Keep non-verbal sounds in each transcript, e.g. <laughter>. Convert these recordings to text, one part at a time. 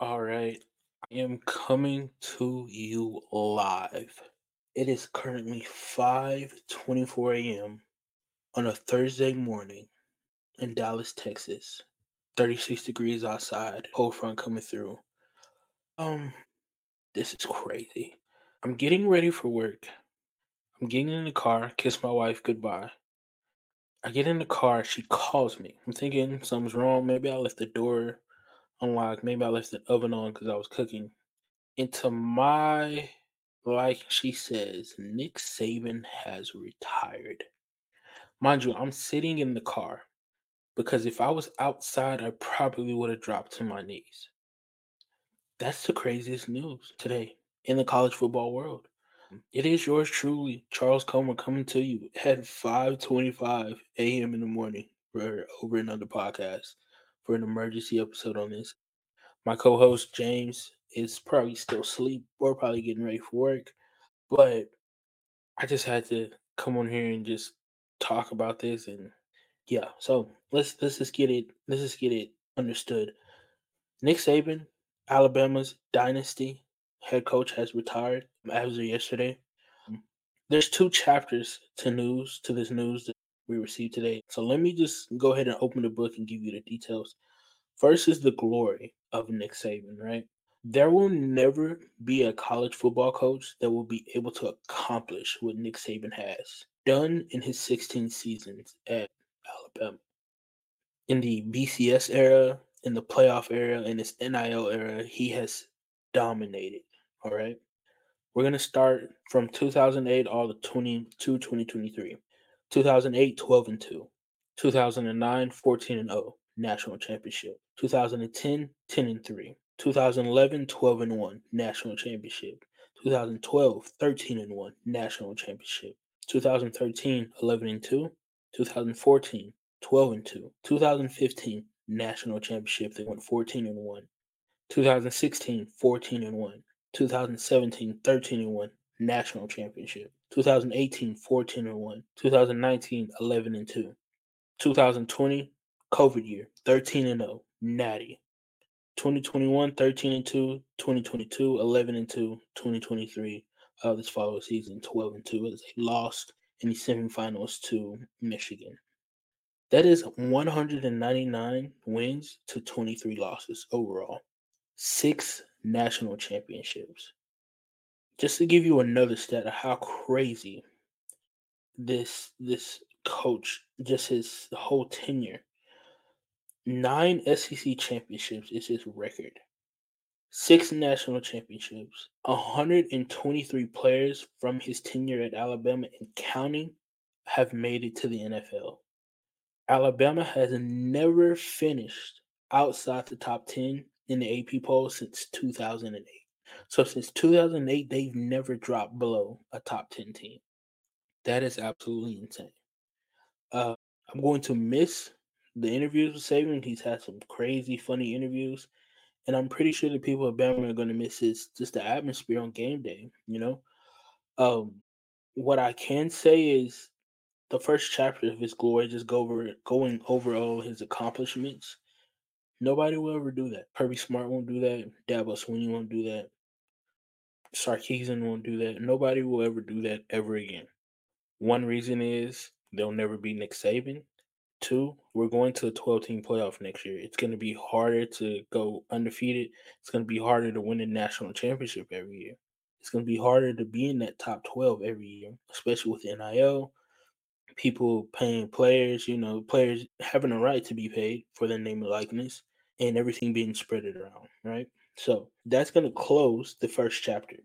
All right. I am coming to you live. It is currently 5:24 a.m. on a Thursday morning in Dallas, Texas. 36 degrees outside, cold front coming through. Um, this is crazy. I'm getting ready for work. I'm getting in the car, kiss my wife goodbye. I get in the car, she calls me. I'm thinking something's wrong. Maybe I left the door unlocked. Maybe I left the oven on because I was cooking. Into my like she says, Nick Saban has retired. Mind you, I'm sitting in the car because if I was outside, I probably would have dropped to my knees. That's the craziest news today in the college football world. It is yours truly, Charles Comer, coming to you at 5:25 a.m. in the morning for over another podcast for an emergency episode on this. My co-host James is probably still asleep or probably getting ready for work, but I just had to come on here and just talk about this and yeah. So let's let's just get it let's just get it understood. Nick Saban, Alabama's dynasty head coach, has retired as of yesterday. There's two chapters to news to this news that we received today. So let me just go ahead and open the book and give you the details. First is the glory of Nick Saban, right? There will never be a college football coach that will be able to accomplish what Nick Saban has done in his 16 seasons at Alabama. In the BCS era, in the playoff era, in this NIL era, he has dominated. All right. We're going to start from 2008 all to 22 2023. 2008 12 and 2. 2009 14 and 0 national championship. 2010 10 and 3. 2011 12 and 1 national championship. 2012 13 and 1 national championship. 2013 11 and 2. 2014 12 and 2. 2015 national championship. They went 14 and 1. 2016 14 and 1. 2017 13 and 1 national championship. 2018 14 and 1. 2019 11 and 2. 2020 COVID year 13 and 0 natty. 2021 13 and 2. 2022 11 and 2. 2023 uh, this following season 12 and 2 as they lost in the semifinals to Michigan. That is 199 wins to 23 losses overall. Six national championships. Just to give you another stat of how crazy this this coach, just his whole tenure. Nine SEC championships is his record. Six national championships. 123 players from his tenure at Alabama and counting have made it to the NFL. Alabama has never finished outside the top 10 in the AP poll since 2008. So since 2008, they've never dropped below a top 10 team. That is absolutely insane. Uh, I'm going to miss the interviews with Saban. He's had some crazy, funny interviews, and I'm pretty sure the people of Bama are going to miss his just the atmosphere on game day. You know, um, what I can say is the first chapter of his glory, just go over going over all his accomplishments. Nobody will ever do that. Kirby Smart won't do that. Dabo Swinney won't do that. Sarkisian won't do that. Nobody will ever do that ever again. One reason is they'll never be Nick Saban. Two, we're going to a 12 team playoff next year. It's going to be harder to go undefeated. It's going to be harder to win a national championship every year. It's going to be harder to be in that top 12 every year, especially with NIL. People paying players, you know, players having a right to be paid for their name and likeness and everything being spread around, right? So that's going to close the first chapter.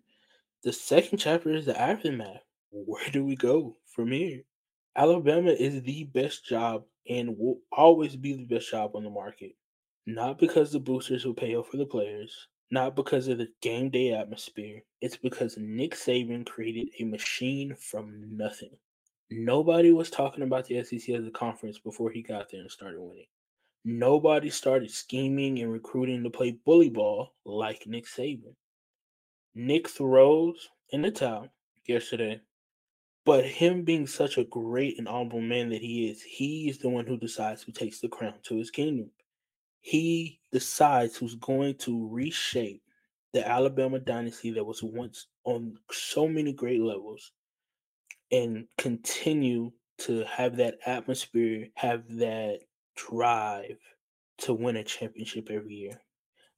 The second chapter is the aftermath. Where do we go from here? Alabama is the best job and will always be the best job on the market. Not because the boosters will pay off for the players, not because of the game day atmosphere. It's because Nick Saban created a machine from nothing. Nobody was talking about the SEC as a conference before he got there and started winning. Nobody started scheming and recruiting to play bully ball like Nick Saban. Nick throws in the towel yesterday, but him being such a great and honorable man that he is, he is the one who decides who takes the crown to his kingdom. he decides who's going to reshape the Alabama dynasty that was once on so many great levels and continue to have that atmosphere, have that drive to win a championship every year.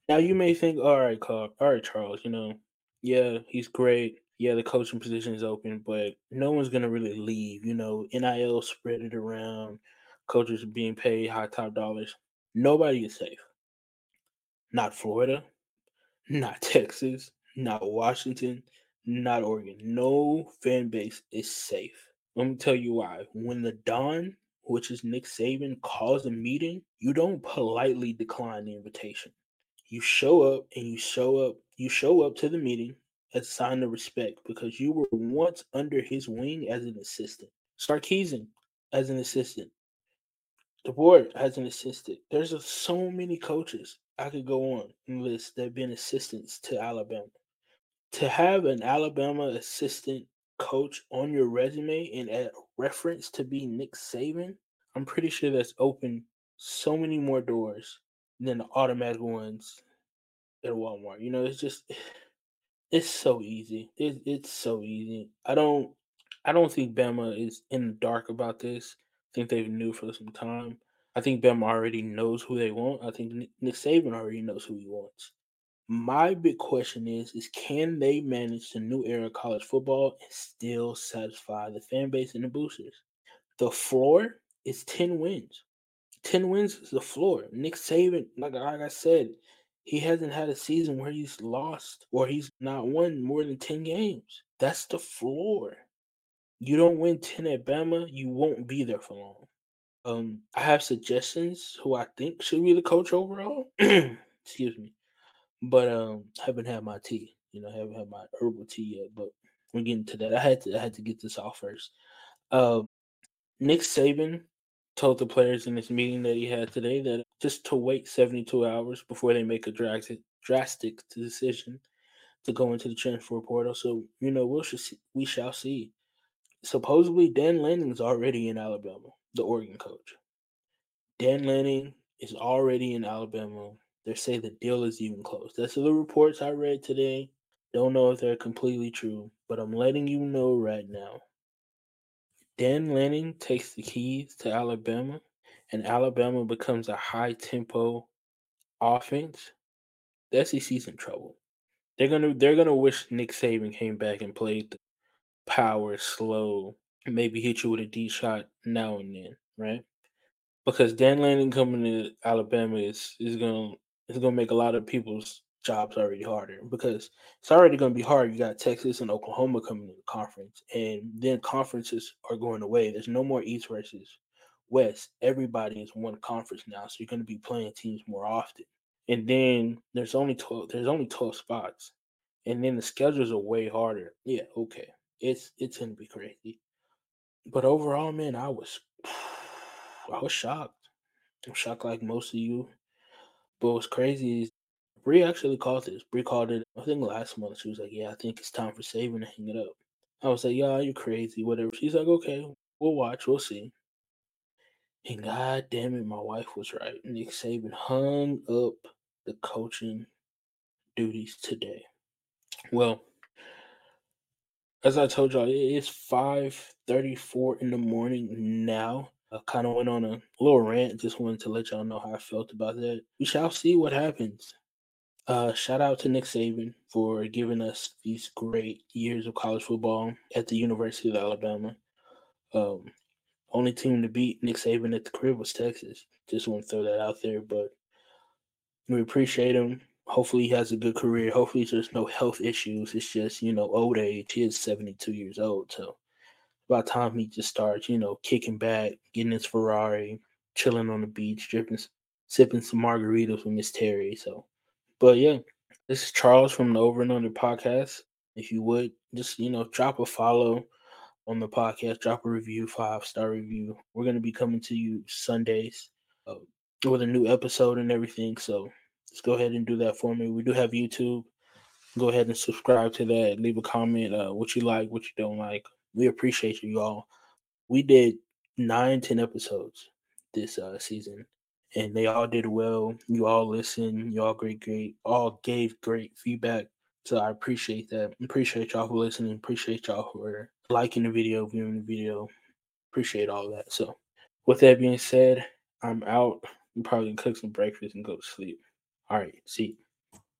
Now you may think, all right, Carl, all right, Charles, you know, yeah, he's great. Yeah, the coaching position is open, but no one's gonna really leave. You know, NIL spread it around, coaches being paid high top dollars. Nobody is safe. Not Florida, not <laughs> Texas, not Washington, not Oregon. No fan base is safe. Let me tell you why. When the Don, which is Nick Saban, calls a meeting, you don't politely decline the invitation. You show up and you show up, you show up to the meeting a sign of respect because you were once under his wing as an assistant. Sarkisian as an assistant. The board as an assistant. There's a, so many coaches I could go on and list that have been assistants to Alabama. To have an Alabama assistant coach on your resume and a reference to be Nick Saban, I'm pretty sure that's opened so many more doors than the automatic ones at Walmart. You know, it's just it's so easy. It, it's so easy. I don't I don't think Bama is in the dark about this. I think they've knew for some time. I think Bama already knows who they want. I think Nick Saban already knows who he wants. My big question is is can they manage the new era of college football and still satisfy the fan base and the boosters? The floor is 10 wins. 10 wins is the floor. Nick Saban, like, like I said, he hasn't had a season where he's lost or he's not won more than 10 games. That's the floor. You don't win 10 at Bama, you won't be there for long. Um, I have suggestions who I think should be the coach overall. <clears throat> Excuse me. But um haven't had my tea. You know, haven't had my herbal tea yet, but we're getting to that. I had to I had to get this off first. Uh Nick Saban told the players in this meeting that he had today that just to wait 72 hours before they make a drastic drastic decision to go into the transfer portal. So, you know, we'll see, we shall see. Supposedly Dan Lanning's already in Alabama, the Oregon coach. Dan Lanning is already in Alabama. They say the deal is even close. That's the reports I read today. Don't know if they're completely true, but I'm letting you know right now. Dan Lanning takes the keys to Alabama, and Alabama becomes a high tempo offense. The SEC's in trouble. They're gonna they're gonna wish Nick Saban came back and played the power, slow, maybe hit you with a deep shot now and then, right? Because Dan Lanning coming to Alabama is is gonna is gonna make a lot of people's jobs already harder because it's already going to be hard. You got Texas and Oklahoma coming to the conference, and then conferences are going away. There's no more East versus West. Everybody is one conference now, so you're going to be playing teams more often. And then there's only twelve. There's only twelve spots, and then the schedules are way harder. Yeah, okay, it's it's going to be crazy. But overall, man, I was <sighs> I was shocked. I'm shocked like most of you. But what's crazy is Bree actually called this. Bree called it, I think last month. She was like, Yeah, I think it's time for Saban to hang it up. I was like, Yeah, you're crazy, whatever. She's like, Okay, we'll watch, we'll see. And god damn it, my wife was right. Nick Saban hung up the coaching duties today. Well, as I told y'all, it is 5:34 in the morning now. I kind of went on a little rant. Just wanted to let y'all know how I felt about that. We shall see what happens. Uh, shout out to Nick Saban for giving us these great years of college football at the University of Alabama. Um, only team to beat Nick Saban at the crib was Texas. Just want to throw that out there, but we appreciate him. Hopefully, he has a good career. Hopefully, there's no health issues. It's just you know old age. He is 72 years old, so about time he just starts you know kicking back, getting his Ferrari, chilling on the beach, dripping, sipping some margaritas with Miss Terry. So but yeah, this is Charles from the Over and Under podcast. If you would just, you know, drop a follow on the podcast, drop a review, five star review. We're to be coming to you Sundays uh, with a new episode and everything. So just go ahead and do that for me. We do have YouTube. Go ahead and subscribe to that. Leave a comment uh, what you like, what you don't like. We appreciate you all. We did nine, ten episodes this uh, season and they all did well. You all listened. You all great, great. All gave great feedback. So I appreciate that. Appreciate y'all for listening. Appreciate y'all for liking the video, viewing the video. Appreciate all that. So, with that being said, I'm out. I'm probably gonna cook some breakfast and go to sleep. All right, see. You.